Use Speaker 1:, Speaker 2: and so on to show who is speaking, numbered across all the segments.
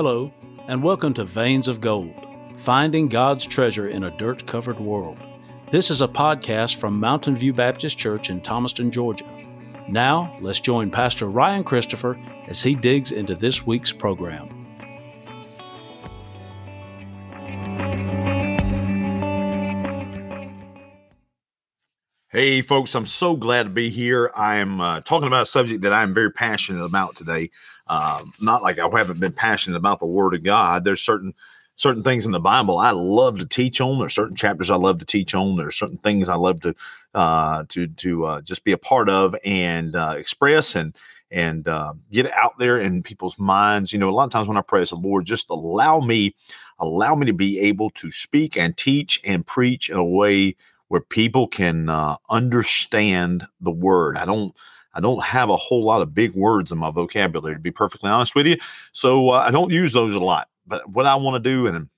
Speaker 1: Hello, and welcome to Veins of Gold Finding God's Treasure in a Dirt Covered World. This is a podcast from Mountain View Baptist Church in Thomaston, Georgia. Now, let's join Pastor Ryan Christopher as he digs into this week's program.
Speaker 2: Hey, folks, I'm so glad to be here. I'm uh, talking about a subject that I'm very passionate about today. Uh, not like I haven't been passionate about the Word of God. There's certain certain things in the Bible I love to teach on. There's certain chapters I love to teach on. There's certain things I love to uh, to to uh, just be a part of and uh, express and and uh, get out there in people's minds. You know, a lot of times when I pray, as the Lord, just allow me, allow me to be able to speak and teach and preach in a way where people can uh, understand the word. I don't I don't have a whole lot of big words in my vocabulary to be perfectly honest with you. So uh, I don't use those a lot. But what I want to do and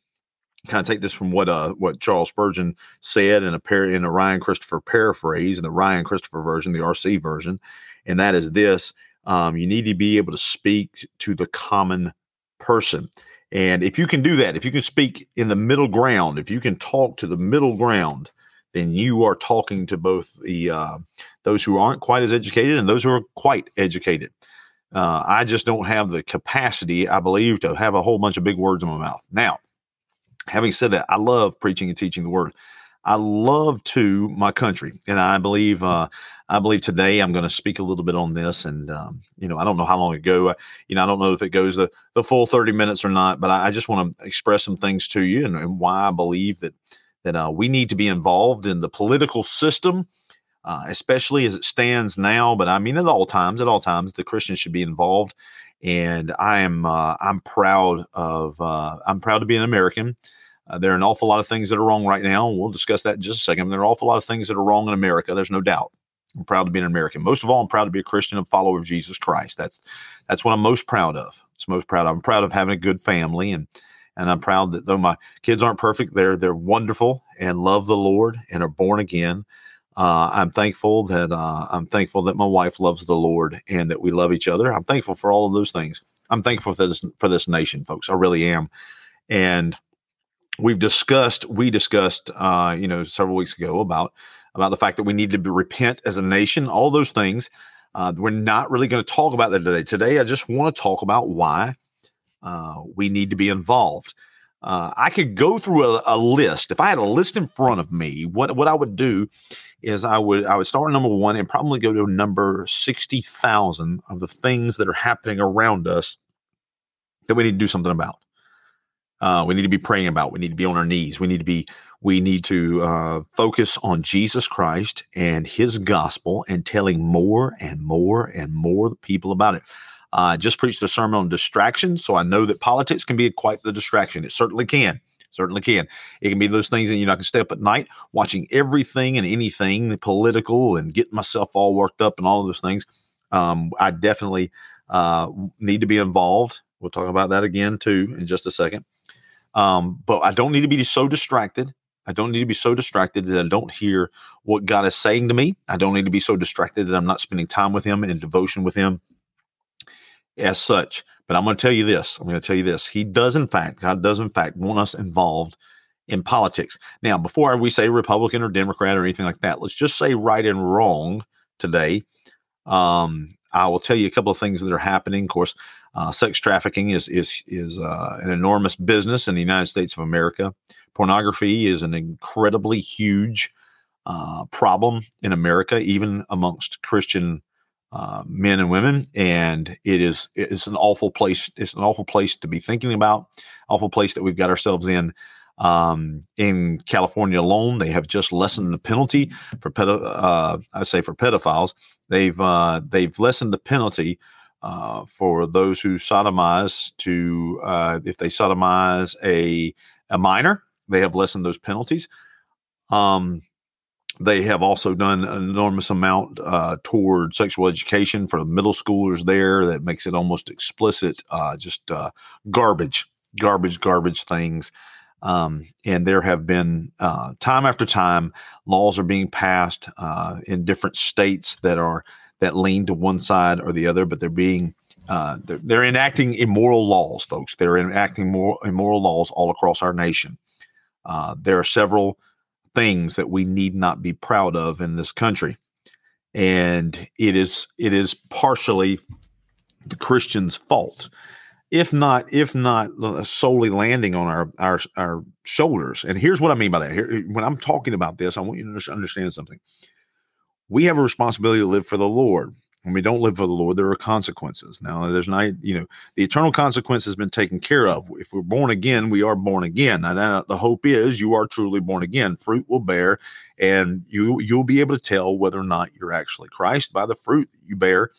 Speaker 2: kind of take this from what uh what Charles Spurgeon said in a par- in a Ryan Christopher paraphrase in the Ryan Christopher version, the RC version, and that is this: um, you need to be able to speak to the common person. And if you can do that, if you can speak in the middle ground, if you can talk to the middle ground, then you are talking to both the uh, those who aren't quite as educated and those who are quite educated. Uh, I just don't have the capacity, I believe, to have a whole bunch of big words in my mouth. Now, having said that, I love preaching and teaching the word. I love to my country, and I believe uh, I believe today I'm going to speak a little bit on this. And um, you know, I don't know how long ago, you know, I don't know if it goes the the full 30 minutes or not, but I, I just want to express some things to you and, and why I believe that that uh, we need to be involved in the political system, uh, especially as it stands now. But I mean, at all times, at all times, the Christians should be involved. And I am, uh, I'm proud of, uh, I'm proud to be an American. Uh, there are an awful lot of things that are wrong right now. We'll discuss that in just a second. There are an awful lot of things that are wrong in America. There's no doubt. I'm proud to be an American. Most of all, I'm proud to be a Christian and follower of Jesus Christ. That's that's what I'm most proud of. It's most proud. Of. I'm proud of having a good family and and I'm proud that though my kids aren't perfect, they're they're wonderful and love the Lord and are born again. Uh, I'm thankful that uh, I'm thankful that my wife loves the Lord and that we love each other. I'm thankful for all of those things. I'm thankful for this for this nation, folks. I really am. And we've discussed we discussed uh, you know several weeks ago about about the fact that we need to repent as a nation. All those things. Uh, we're not really going to talk about that today. Today, I just want to talk about why uh, we need to be involved. Uh, I could go through a, a, list. If I had a list in front of me, what what I would do is I would I would start number one and probably go to number sixty thousand of the things that are happening around us that we need to do something about. Uh, we need to be praying about. We need to be on our knees. We need to be we need to uh, focus on Jesus Christ and His gospel and telling more and more and more people about it. I uh, just preached a sermon on distraction, so I know that politics can be quite the distraction. It certainly can. Certainly can. It can be those things that you know I can stay up at night watching everything and anything political and get myself all worked up and all of those things. Um, I definitely uh, need to be involved. We'll talk about that again too in just a second. Um, but I don't need to be so distracted. I don't need to be so distracted that I don't hear what God is saying to me. I don't need to be so distracted that I'm not spending time with Him and devotion with Him as such. But I'm going to tell you this. I'm going to tell you this. He does, in fact, God does, in fact, want us involved in politics. Now, before we say Republican or Democrat or anything like that, let's just say right and wrong today. Um, I will tell you a couple of things that are happening. Of course, uh, sex trafficking is is is uh, an enormous business in the United States of America. Pornography is an incredibly huge uh, problem in America, even amongst Christian uh, men and women, and it is it's an awful place. It's an awful place to be thinking about. Awful place that we've got ourselves in. Um, in California alone, they have just lessened the penalty for pedo- uh, I say for pedophiles. They've uh, they've lessened the penalty uh, for those who sodomize to uh, if they sodomize a a minor. They have lessened those penalties. Um, they have also done an enormous amount uh, toward sexual education for the middle schoolers there that makes it almost explicit, uh, just uh, garbage, garbage, garbage things. Um, and there have been uh, time after time laws are being passed uh, in different states that are that lean to one side or the other, but they're being uh, they're, they're, enacting immoral laws, folks. They're enacting more immoral laws all across our nation. There are several things that we need not be proud of in this country, and it is it is partially the Christians' fault, if not if not solely landing on our our our shoulders. And here's what I mean by that. Here, when I'm talking about this, I want you to understand something. We have a responsibility to live for the Lord when we don't live for the Lord, there are consequences. Now, there's not, you know, the eternal consequence has been taken care of. If we're born again, we are born again. And the hope is you are truly born again. Fruit will bear, and you you'll be able to tell whether or not you're actually Christ by the fruit that you bear.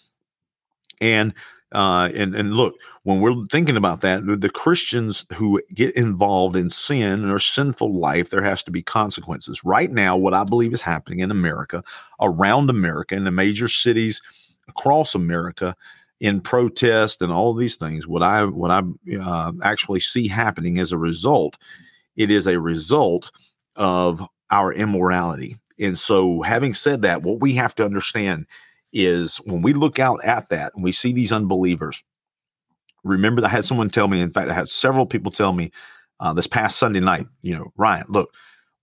Speaker 2: And uh, and and look, when we're thinking about that, the Christians who get involved in sin or sinful life, there has to be consequences. Right now, what I believe is happening in America, around America, in the major cities across America in protest and all these things, what I what I uh, actually see happening as a result, it is a result of our immorality. And so, having said that, what we have to understand is when we look out at that and we see these unbelievers. Remember, I had someone tell me. In fact, I had several people tell me uh, this past Sunday night. You know, Ryan, look,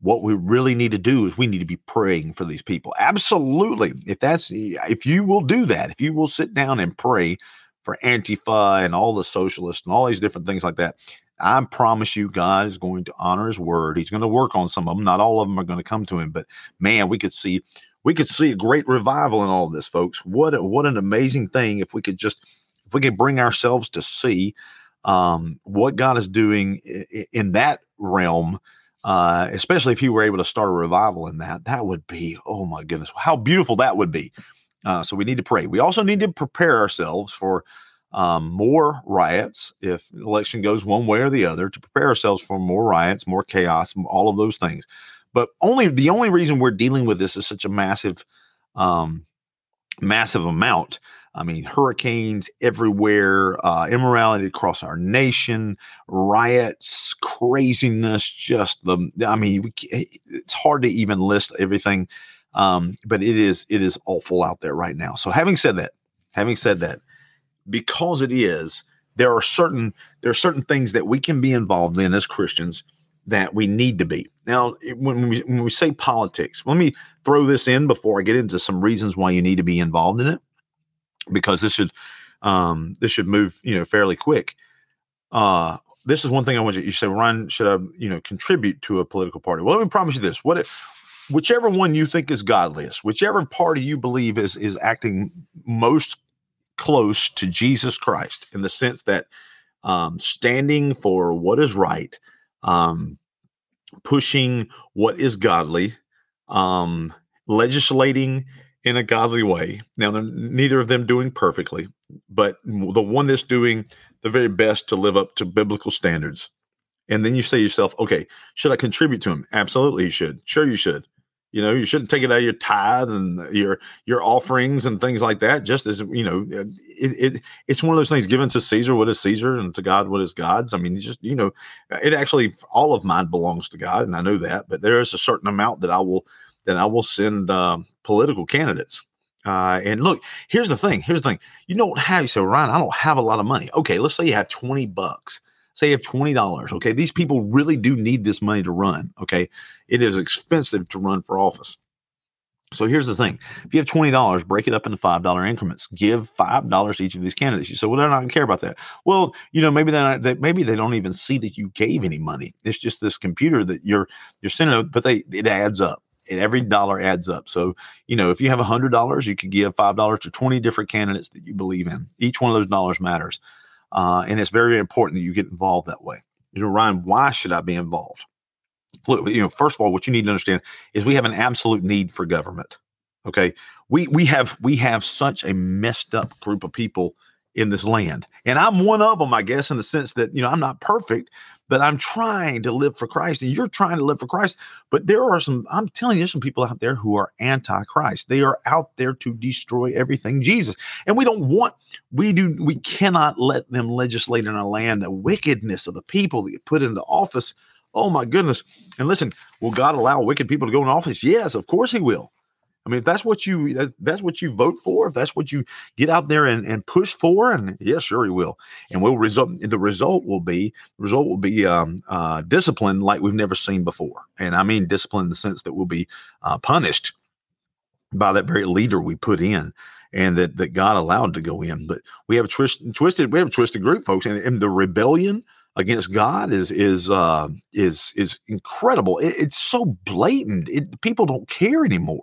Speaker 2: what we really need to do is we need to be praying for these people. Absolutely. If that's if you will do that, if you will sit down and pray for Antifa and all the socialists and all these different things like that, I promise you, God is going to honor His word. He's going to work on some of them. Not all of them are going to come to Him, but man, we could see we could see a great revival in all of this, folks. What a, what an amazing thing if we could just if we could bring ourselves to see um, what God is doing in, in that realm uh, especially if you were able to start a revival in that, that would be, oh my goodness, how beautiful that would be. Uh, so we need to pray. We also need to prepare ourselves for um, more riots if election goes one way or the other, to prepare ourselves for more riots, more chaos, all of those things. But only the only reason we're dealing with this is such a massive, um, massive amount I mean, hurricanes everywhere, uh, immorality across our nation, riots, craziness. Just the, I mean, we, it's hard to even list everything, um, but it is it is awful out there right now. So, having said that, having said that, because it is, there are certain there are certain things that we can be involved in as Christians that we need to be. Now, when we when we say politics, let me throw this in before I get into some reasons why you need to be involved in it because this should um, this should move you know fairly quick. Uh, this is one thing I want you. You said, Ryan, should I you know contribute to a political party? Well, let me promise you this: what whichever one you think is godliest, whichever party you believe is is acting most close to Jesus Christ in the sense that um, standing for what is right, um, pushing what is godly, um, legislating in a godly way. Now, neither of them doing perfectly, but the one that's doing the very best to live up to biblical standards. And then you say to yourself, okay, should I contribute to him? Absolutely, you should. Sure, you should. You know, you shouldn't take it out of your tithe and your your offerings and things like that. Just as you know, uh, it, it it's one of those things given to Caesar what is Caesar and to God what is God's. I mean, just you know, it actually all of mine belongs to God, and I know that. But there is a certain amount that I will that I will send uh, political candidates. Uh, and look, here's the thing. Here's the thing. You don't have, you say, Ryan, I don't have a lot of money. Okay, let's say you have 20 bucks. Say you have $20. Okay, these people really do need this money to run. Okay, it is expensive to run for office. So here's the thing: if you have twenty dollars, break it up into five dollar increments. Give five dollars to each of these candidates. You say, "Well, they're not going to care about that." Well, you know, maybe they're not, they, maybe they don't even see that you gave any money. It's just this computer that you're you're sending, but they it adds up and every dollar adds up. So, you know, if you have a hundred dollars, you could give five dollars to 20 different candidates that you believe in. Each one of those dollars matters. Uh, and it's very important that you get involved that way. You know, Ryan, why should I be involved? Look, you know, first of all, what you need to understand is we have an absolute need for government. Okay. We we have we have such a messed up group of people in this land. And I'm one of them, I guess, in the sense that, you know, I'm not perfect, but I'm trying to live for Christ and you're trying to live for Christ. But there are some, I'm telling you, some people out there who are anti Christ. They are out there to destroy everything Jesus. And we don't want, we do, we cannot let them legislate in our land the wickedness of the people that get put into office. Oh my goodness. And listen, will God allow wicked people to go in office? Yes, of course he will. I mean, if that's what you that's what you vote for, if that's what you get out there and, and push for, and yeah, sure he will, and will result. The result will be result will be um, uh, discipline like we've never seen before, and I mean discipline in the sense that we'll be uh, punished by that very leader we put in and that that God allowed to go in. But we have a twist, twisted we have a twisted group, folks, and, and the rebellion against God is is uh, is is incredible. It, it's so blatant. It, people don't care anymore.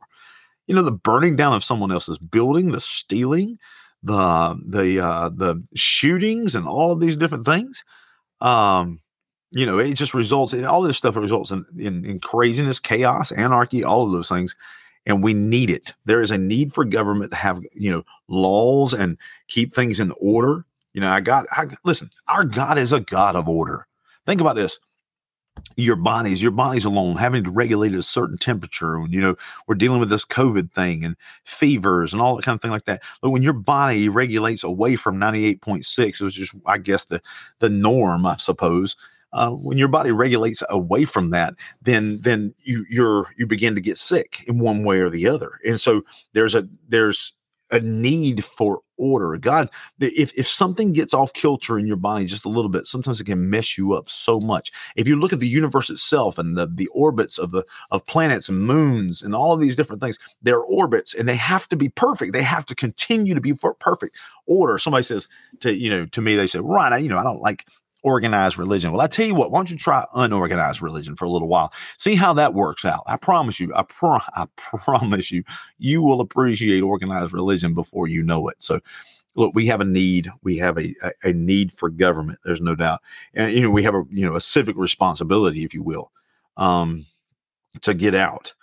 Speaker 2: You know, the burning down of someone else's building, the stealing, the the uh, the shootings, and all of these different things. Um, you know, it just results in all this stuff. results in, in in craziness, chaos, anarchy, all of those things and we need it. There is a need for government to have, you know, laws and keep things in order. You know, I got, I listen, our God is a God of order. Think about this. Your bodies, your bodies alone having to regulate at a certain temperature. And, you know, we're dealing with this COVID thing and fevers and all that kind of thing like that. But when your body regulates away from 98.6, it was just, I guess, the the norm, I suppose. Uh, when your body regulates away from that, then then you you're you begin to get sick in one way or the other. And so there's a there's a need for order. God, if, if something gets off kilter in your body just a little bit, sometimes it can mess you up so much. If you look at the universe itself and the, the orbits of the of planets and moons and all of these different things, they're orbits and they have to be perfect. They have to continue to be perfect order. Somebody says to you know to me, they say, Ryan, I, you know, I don't like organized religion. Well, I tell you what, why don't you try unorganized religion for a little while? See how that works out. I promise you, I, pro- I promise you, you will appreciate organized religion before you know it. So, look, we have a need. We have a, a, a need for government. There's no doubt, and you know we have a you know a civic responsibility, if you will, um, to get out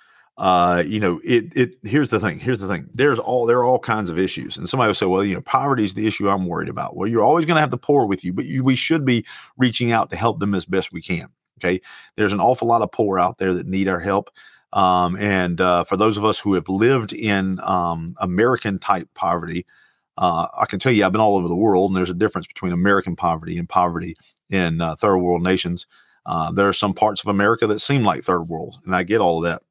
Speaker 2: uh, you know, it it here's the thing. Here's the thing. There's all there are all kinds of issues, and somebody will say, well, you know, poverty is the issue I'm worried about. Well, you're always going to have the poor with you, but you, we should be reaching out to help them as best we can. Okay, there's an awful lot of poor out there that need our help. Um, and uh, for those of us who have lived in um, American type poverty, uh, I can tell you I've been all over the world, and there's a difference between American poverty and poverty in uh, third world nations. Uh, there are some parts of America that seem like third world, and I get all of that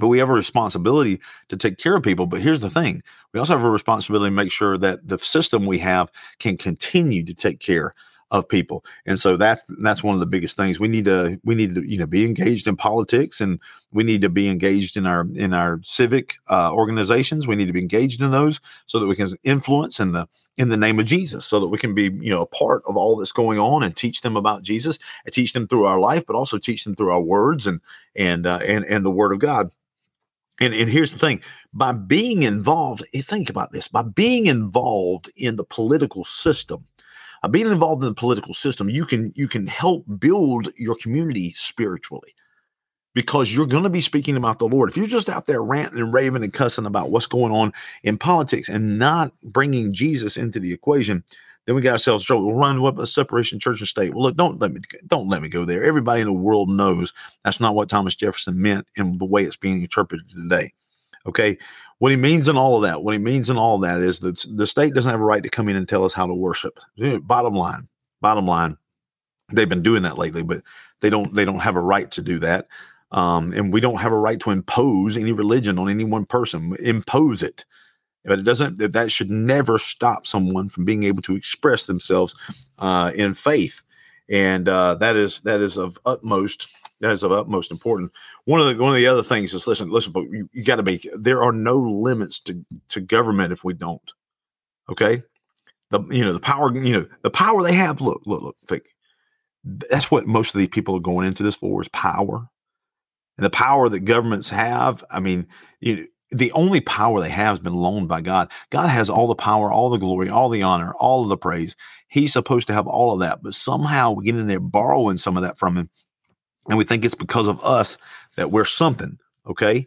Speaker 2: but we have a responsibility to take care of people. But here's the thing we also have a responsibility to make sure that the system we have can continue to take care of people and so that's that's one of the biggest things we need to we need to you know be engaged in politics and we need to be engaged in our in our civic uh, organizations we need to be engaged in those so that we can influence in the in the name of jesus so that we can be you know a part of all that's going on and teach them about jesus and teach them through our life but also teach them through our words and and uh, and and the word of god and, and here's the thing by being involved, eh, think about this by being involved in the political system, uh, being involved in the political system, you can you can help build your community spiritually because you're going to be speaking about the Lord. If you're just out there ranting and raving and cussing about what's going on in politics and not bringing Jesus into the equation, then we got ourselves trouble. Run up a separation church and state. Well, look, don't let me don't let me go there. Everybody in the world knows that's not what Thomas Jefferson meant in the way it's being interpreted today. Okay. What he means in all of that, what he means in all of that is that the state doesn't have a right to come in and tell us how to worship. Bottom line, bottom line, they've been doing that lately, but they don't they don't have a right to do that. Um, and we don't have a right to impose any religion on any one person. Impose it but it doesn't that should never stop someone from being able to express themselves uh, in faith. And uh, that is that is of utmost that is of utmost important one of the one of the other things is listen listen you, you got to be there are no limits to to government if we don't okay? The you know the power you know the power they have look look look think that's what most of these people are going into this for is power. And the power that governments have i mean you the only power they have has been loaned by God. God has all the power, all the glory, all the honor, all of the praise. He's supposed to have all of that, but somehow we get in there borrowing some of that from him. And we think it's because of us that we're something. Okay.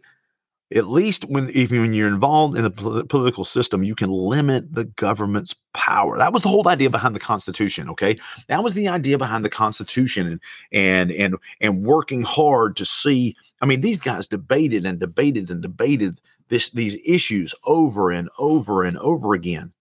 Speaker 2: At least when if when you're involved in the political system, you can limit the government's power. That was the whole idea behind the Constitution. Okay, that was the idea behind the Constitution, and and and and working hard to see. I mean, these guys debated and debated and debated this these issues over and over and over again.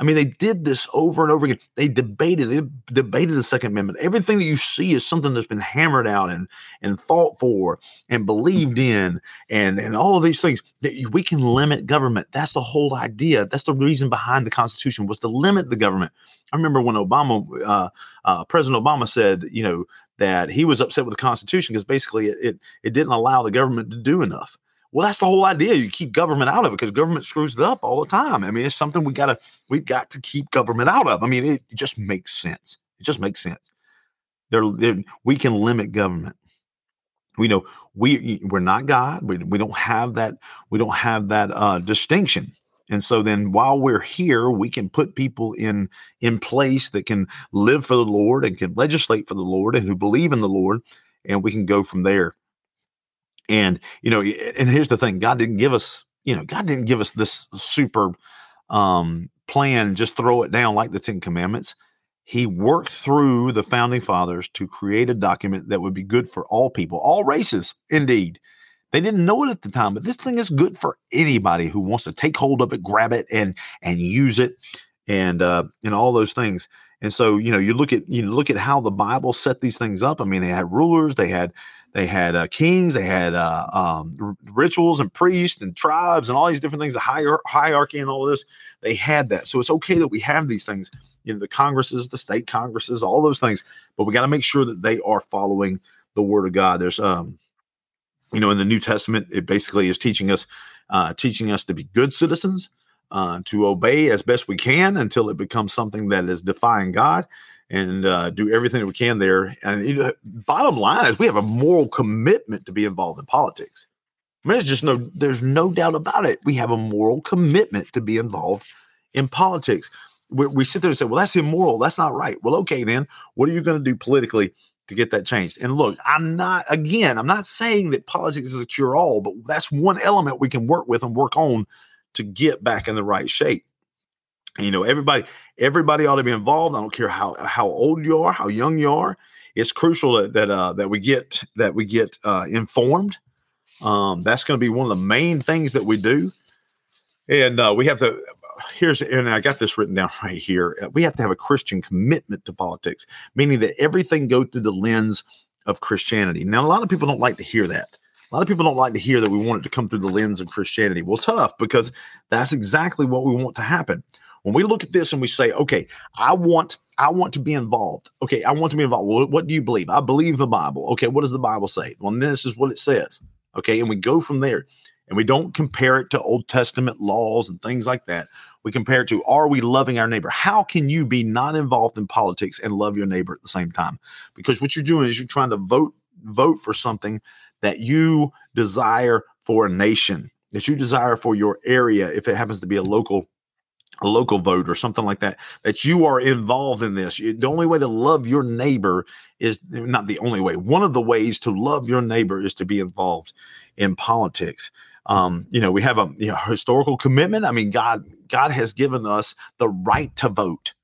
Speaker 2: I mean, they did this over and over again. They debated, they debated the Second Amendment. Everything that you see is something that's been hammered out and and fought for and believed in, and and all of these things. We can limit government. That's the whole idea. That's the reason behind the Constitution was to limit the government. I remember when Obama, uh, uh, President Obama said, you know, that he was upset with the Constitution because basically it, it it didn't allow the government to do enough. Well, that's the whole idea. You keep government out of it because government screws it up all the time. I mean, it's something we gotta we've got to keep government out of. I mean, it, just makes sense. It just makes sense. There, we can limit government. We know we we're not God. We, we don't have that. We don't have that uh, distinction. And so then while we're here, we can put people in in place that can live for the Lord and can legislate for the Lord and who believe in the Lord, and we can go from there. And you know, and here's the thing: God didn't give us, you know, God didn't give us this super um, plan. Just throw it down like the Ten Commandments. He worked through the founding fathers to create a document that would be good for all people, all races, indeed. They didn't know it at the time, but this thing is good for anybody who wants to take hold of it, grab it, and and use it, and uh, and all those things. And so, you know, you look at you look at how the Bible set these things up. I mean, they had rulers, they had they had uh, kings, they had uh, um, r- rituals and priests and tribes and all these different things, the hier- hierarchy and all of this. They had that. So it's okay that we have these things, you know, the congresses, the state congresses, all those things, but we got to make sure that they are following the word of God. There's, um, you know, in the New Testament, it basically is teaching us, uh, teaching us to be good citizens, uh, to obey as best we can until it becomes something that is defying God and uh, do everything that we can there. And you know, bottom line is we have a moral commitment to be involved in politics. I mean, there's just no there's no doubt about it. We have a moral commitment to be involved in politics. We, we sit there and say, "Well, that's immoral. That's not right." Well, okay, then what are you going to do politically to get that changed? And look, I'm not again, I'm not saying that politics is a cure all, but that's one element we can work with and work on to get back in the right shape. You know everybody everybody ought to be involved. I don't care how how old you are how young you are. It's crucial that that, uh, that we get that we get uh, informed. Um, that's going to be one of the main things that we do. And uh, we have to here's and i got this written down right here uh, we have to have a christian commitment to politics meaning that everything go through the lens of christianity now a lot of people don't like to hear that a lot of people don't like to hear that we want it to come through the lens of christianity well tough because that's exactly what we want to happen when we look at this and we say, okay, I want I want to be involved. Okay, I want to be involved. Well, what do you believe? I believe the Bible. Okay, what does the Bible say? Well, this is what it says. Okay, and we go from there. And we don't compare it to Old Testament laws and things like that. We compare it to are we loving our neighbor? How can you be not involved in politics and love your neighbor at the same time? Because what you're doing is you're trying to vote vote for something that you desire for a nation, that you desire for your area if it happens to be a local a local vote or something like that that you are involved in this the only way to love your neighbor is not the only way one of the ways to love your neighbor is to be involved in politics um, you know we have a you know, historical commitment i mean god god has given us the right to vote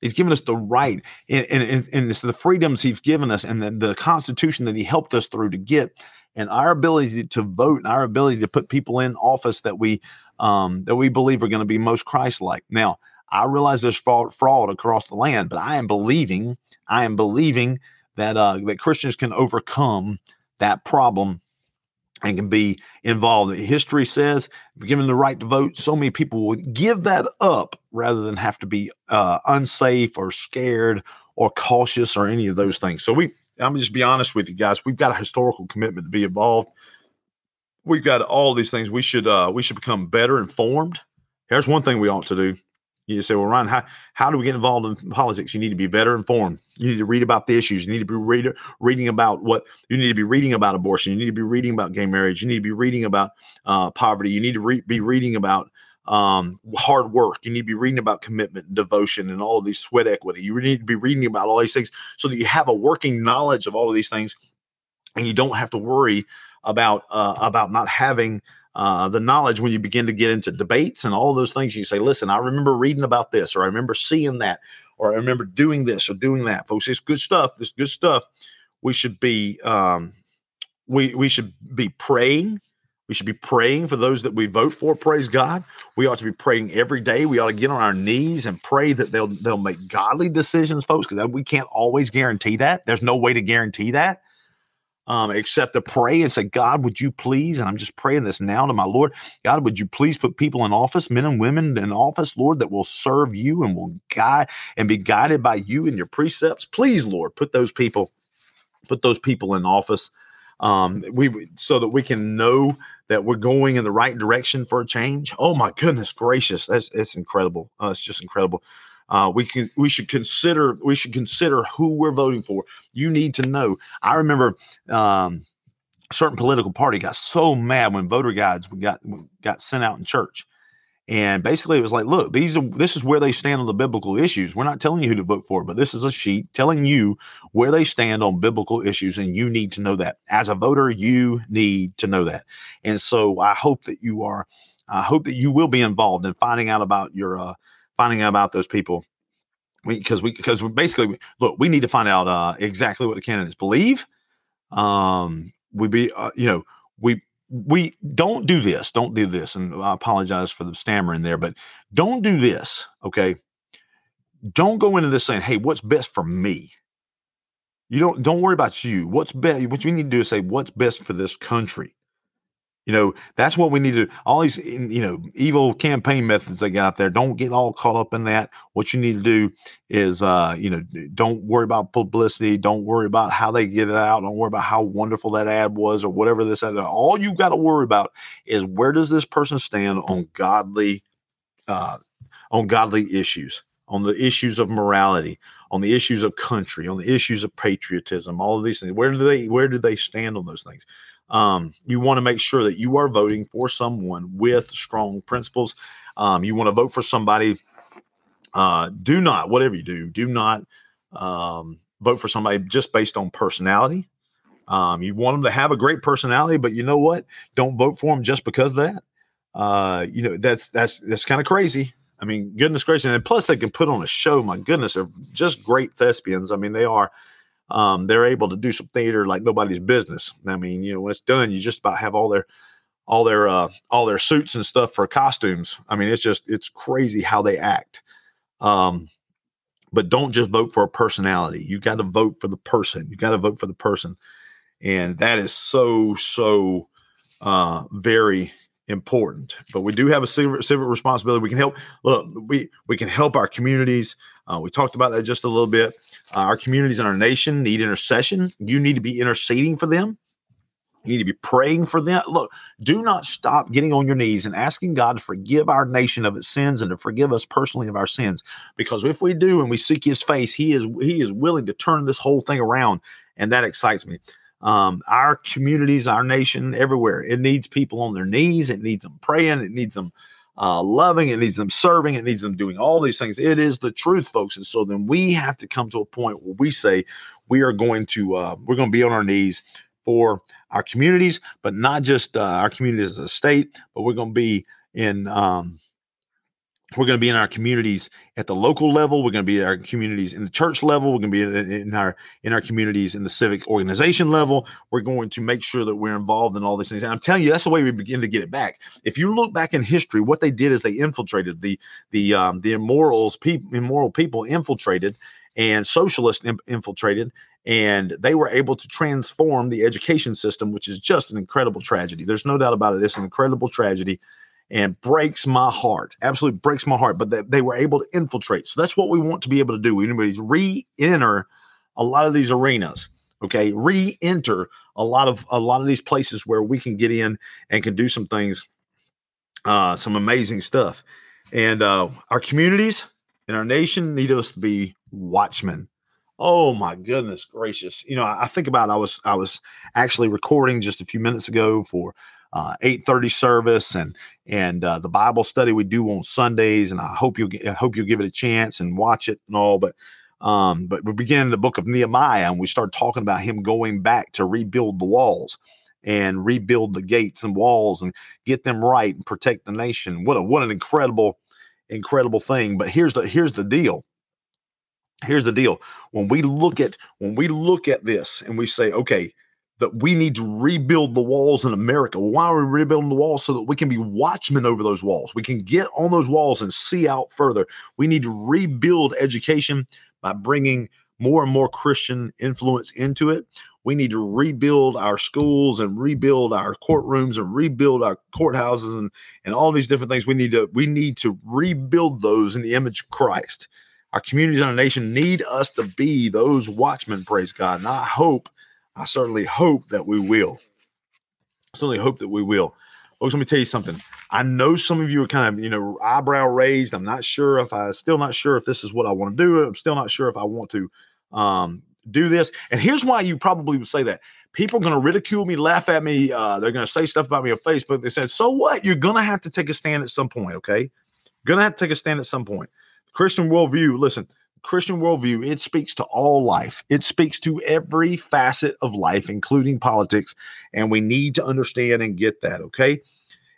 Speaker 2: he's given us the right and, and, and it's the freedoms he's given us and the, the constitution that he helped us through to get and our ability to vote and our ability to put people in office that we um, that we believe are going to be most Christ-like. Now, I realize there's fraud, fraud across the land, but I am believing, I am believing that uh, that Christians can overcome that problem and can be involved. History says, given the right to vote, so many people would give that up rather than have to be uh, unsafe or scared or cautious or any of those things. So we, I'm just be honest with you guys, we've got a historical commitment to be involved we've got all these things. We should uh, we should become better informed. Here's one thing we ought to do. You say, well, Ryan, how, how do we get involved in politics? You need to be better informed. You need to read about the issues. You need to be read, reading about what you need to be reading about abortion. You need to be reading about gay marriage. You need to be reading about uh, poverty. You need to re- be reading about um, hard work. You need to be reading about commitment and devotion and all of these sweat equity. You need to be reading about all these things so that you have a working knowledge of all of these things and you don't have to worry about uh, about not having uh, the knowledge when you begin to get into debates and all those things. You say, "Listen, I remember reading about this, or I remember seeing that, or I remember doing this or doing that." Folks, it's good stuff. This good stuff. We should be um, we we should be praying. We should be praying for those that we vote for. Praise God. We ought to be praying every day. We ought to get on our knees and pray that they'll they'll make godly decisions, folks. Because we can't always guarantee that. There's no way to guarantee that, um, except to pray and say, God, would you please? And I'm just praying this now to my Lord. God, would you please put people in office, men and women in office, Lord, that will serve you and will guide and be guided by you and your precepts. Please, Lord, put those people, put those people in office um, we so that we can know that we're going in the right direction for a change. Oh my goodness gracious, that's it's incredible. Uh, it's just incredible. Uh, we can we should consider we should consider who we're voting for. You need to know. I remember um, a certain political party got so mad when voter guides got got sent out in church and basically, it was like, look, these are this is where they stand on the biblical issues. We're not telling you who to vote for, but this is a sheet telling you where they stand on biblical issues, and you need to know that. As a voter, you need to know that. And so, I hope that you are. I hope that you will be involved in finding out about your uh, finding out about those people because we because we basically look we need to find out uh, exactly what the candidates believe um we be uh, you know we we don't do this. Don't do this. And I apologize for the stammering there, but don't do this. Okay. Don't go into this saying, hey, what's best for me? You don't don't worry about you. What's best? What you need to do is say, what's best for this country? You know, that's what we need to all these you know evil campaign methods they got out there. Don't get all caught up in that. What you need to do is uh, you know, don't worry about publicity, don't worry about how they get it out, don't worry about how wonderful that ad was or whatever this ad. All you got to worry about is where does this person stand on godly uh on godly issues, on the issues of morality, on the issues of country, on the issues of patriotism, all of these things. Where do they where do they stand on those things? Um, you want to make sure that you are voting for someone with strong principles. Um, you want to vote for somebody. Uh, do not, whatever you do, do not um, vote for somebody just based on personality. Um, you want them to have a great personality, but you know what? Don't vote for them just because of that. Uh, you know that's that's that's kind of crazy. I mean, goodness gracious, and plus they can put on a show. My goodness, they're just great thespians. I mean, they are um, they're able to do some theater like nobody's business. I mean, you know, when it's done, you just about have all their all their uh, all their suits and stuff for costumes. I mean, it's just it's crazy how they act. Um, but don't just vote for a personality. You got to vote for the person. You got to vote for the person, and that is so so uh, very important. But we do have a civic, civic responsibility. We can help. Look, we we can help our communities. Uh, we talked about that just a little bit. Uh, our communities and our nation need intercession. You need to be interceding for them. You need to be praying for them. Look, do not stop getting on your knees and asking God to forgive our nation of its sins and to forgive us personally of our sins. Because if we do and we seek His face, He is He is willing to turn this whole thing around, and that excites me. Um, our communities, our nation, everywhere, it needs people on their knees. It needs them praying. It needs them uh, loving. It needs them serving. It needs them doing all these things. It is the truth, folks. And so then we have to come to a point where we say we are going to uh, we're going to be on our knees for our communities, but not just uh, our communities as a state, but we're going to be in um, we're going to be in our communities at the local level. We're going to be in our communities in the church level. We're going to be in, in, our in our communities in the civic organization level. We're going to make sure that we're involved in all these things. And I'm telling you, that's the way we begin to get it back. If you look back in history, what they did is they infiltrated the the um, the immorals people immoral people infiltrated and socialists infiltrated and they were able to transform the education system which is just an incredible tragedy there's no doubt about it it's an incredible tragedy and breaks my heart. Absolutely breaks my heart. But they, they were able to infiltrate. So that's what we want to be able to do. Anybody's re-enter a lot of these arenas. Okay, re-enter a lot of a lot of these places where we can get in and can do some things, uh, some amazing stuff. And uh, our communities and our nation need us to be watchmen. Oh my goodness gracious! You know, I, I think about I was I was actually recording just a few minutes ago for uh, 8:30 service and and uh, the Bible study we do on Sundays. And I hope you I hope you'll give it a chance and watch it and all. But um, but we begin the book of Nehemiah and we start talking about him going back to rebuild the walls and rebuild the gates and walls and get them right and protect the nation. What a what an incredible incredible thing. But here's the here's the deal. Here's the deal. When we look at when we look at this and we say, okay, that we need to rebuild the walls in America. Why are we rebuilding the walls? So that we can be watchmen over those walls. We can get on those walls and see out further. We need to rebuild education by bringing more and more Christian influence into it. We need to rebuild our schools and rebuild our courtrooms and rebuild our courthouses and, and all these different things. We need to we need to rebuild those in the image of Christ. Our communities and our nation need us to be those watchmen, praise God. And I hope I certainly hope that we will. I certainly hope that we will. Folks, let me tell you something. I know some of you are kind of, you know, eyebrow raised. I'm not sure if I still not sure if this is what I want to do. I'm still not sure if I want to um, do this. And here's why you probably would say that. People are going to ridicule me, laugh at me. Uh, they're going to say stuff about me on Facebook. They said, so what? You're going to have to take a stand at some point, okay? Going to have to take a stand at some point. Christian worldview, listen, Christian worldview, it speaks to all life. It speaks to every facet of life, including politics. And we need to understand and get that. Okay.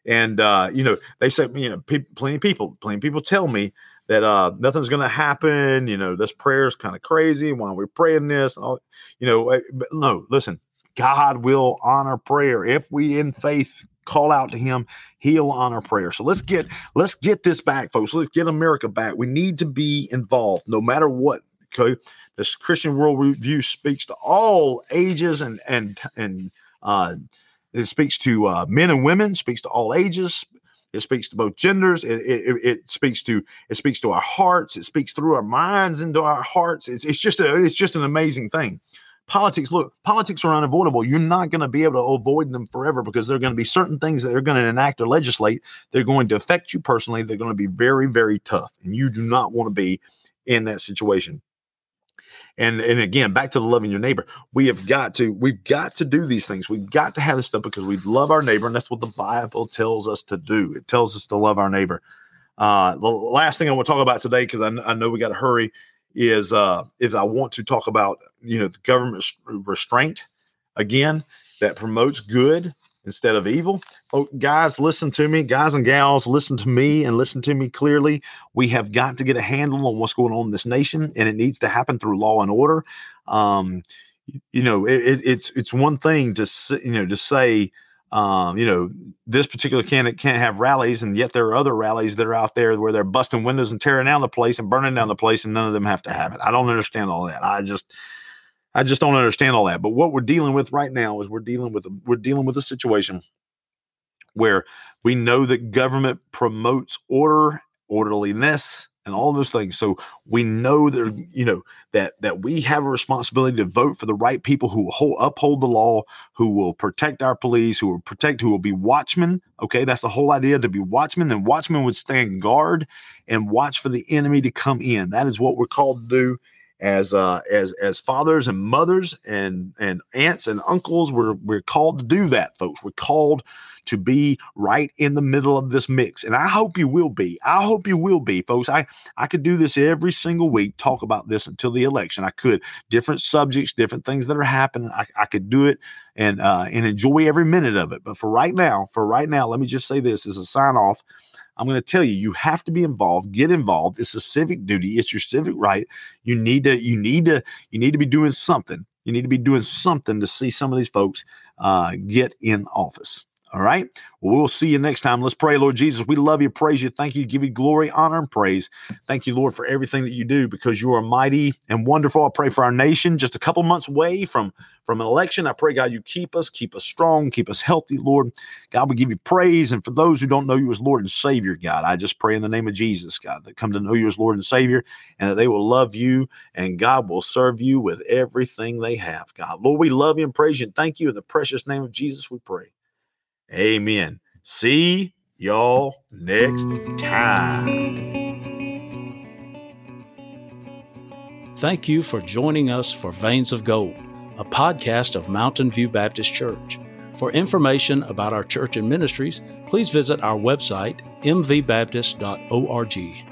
Speaker 2: And, uh, you know, they say, you know, pe- plenty of people, plenty of people tell me that uh, nothing's going to happen. You know, this prayer is kind of crazy. Why are we praying this? you know, eh, no, listen, God will honor prayer if we in faith call out to him he'll honor prayer. So let's get let's get this back folks. Let's get america back. We need to be involved no matter what okay? This christian worldview speaks to all ages and and and uh it speaks to uh, men and women speaks to all ages. It speaks to both genders. It, it, it speaks to it speaks to our hearts. It speaks through our minds into our hearts. It's, it's just a it's just an amazing thing politics look politics are unavoidable. You're not going to be able to avoid them forever because there are going to be certain things that they're going to enact or legislate they're going to affect you personally they're going to be very very tough and you do not want to be in that situation. And and again back to the loving your neighbor. We have got to we've got to do these things. We've got to have this stuff because we love our neighbor and that's what the bible tells us to do. It tells us to love our neighbor. Uh the last thing i want to talk about today because I, I know we got to hurry is uh, is I want to talk about you know the government restraint again that promotes good instead of evil. Oh, guys, listen to me, guys and gals, listen to me and listen to me clearly. We have got to get a handle on what's going on in this nation, and it needs to happen through law and order. Um, you know, it, it's it's one thing to you know to say um, you know, this particular candidate can't have rallies, and yet there are other rallies that are out there where they're busting windows and tearing down the place and burning down the place, and none of them have to have it. I don't understand all that. I just, I just don't understand all that. But what we're dealing with right now is we're dealing with we're dealing with a situation where we know that government promotes order, orderliness, and all those things. So we know that you know that that we have a responsibility to vote for the right people who will hold, uphold the law, who will protect our police, who will protect, who will be watchmen. Okay, that's the whole idea to be watchmen. And watchmen would stand guard and watch for the enemy to come in. That is what we're called to do as uh, as as fathers and mothers and and aunts and uncles. We're we're called to do that, folks. We're called to be right in the middle of this mix. And I hope you will be. I hope you will be, folks. I, I could do this every single week, talk about this until the election. I could, different subjects, different things that are happening. I, I could do it and uh, and enjoy every minute of it. But for right now, for right now, let me just say this as a sign off. I'm going to tell you, you have to be involved. Get involved. It's a civic duty. It's your civic right. You need to. You need to. You need to be doing something. You need to be doing something to see some of these folks uh, get in office. All right. Well, we'll see you next time. Let's pray, Lord Jesus. We love you, praise you, thank you, give you glory, honor, and praise. Thank you, Lord, for everything that you do because you are mighty and wonderful. I pray for our nation, just a couple months away from, from an election. I pray, God, you keep us, keep us strong, keep us healthy, Lord. God, we give you praise. And for those who don't know you as Lord and Savior, God, I just pray in the name of Jesus, God, that come to know you as Lord and Savior and that they will love you and God will serve you with everything they have, God. Lord, we love you and praise you and thank you. In the precious name of Jesus, we pray. Amen. See y'all next time.
Speaker 1: Thank you for joining us for Veins of Gold, a podcast of Mountain View Baptist Church. For information about our church and ministries, please visit our website, mvbaptist.org.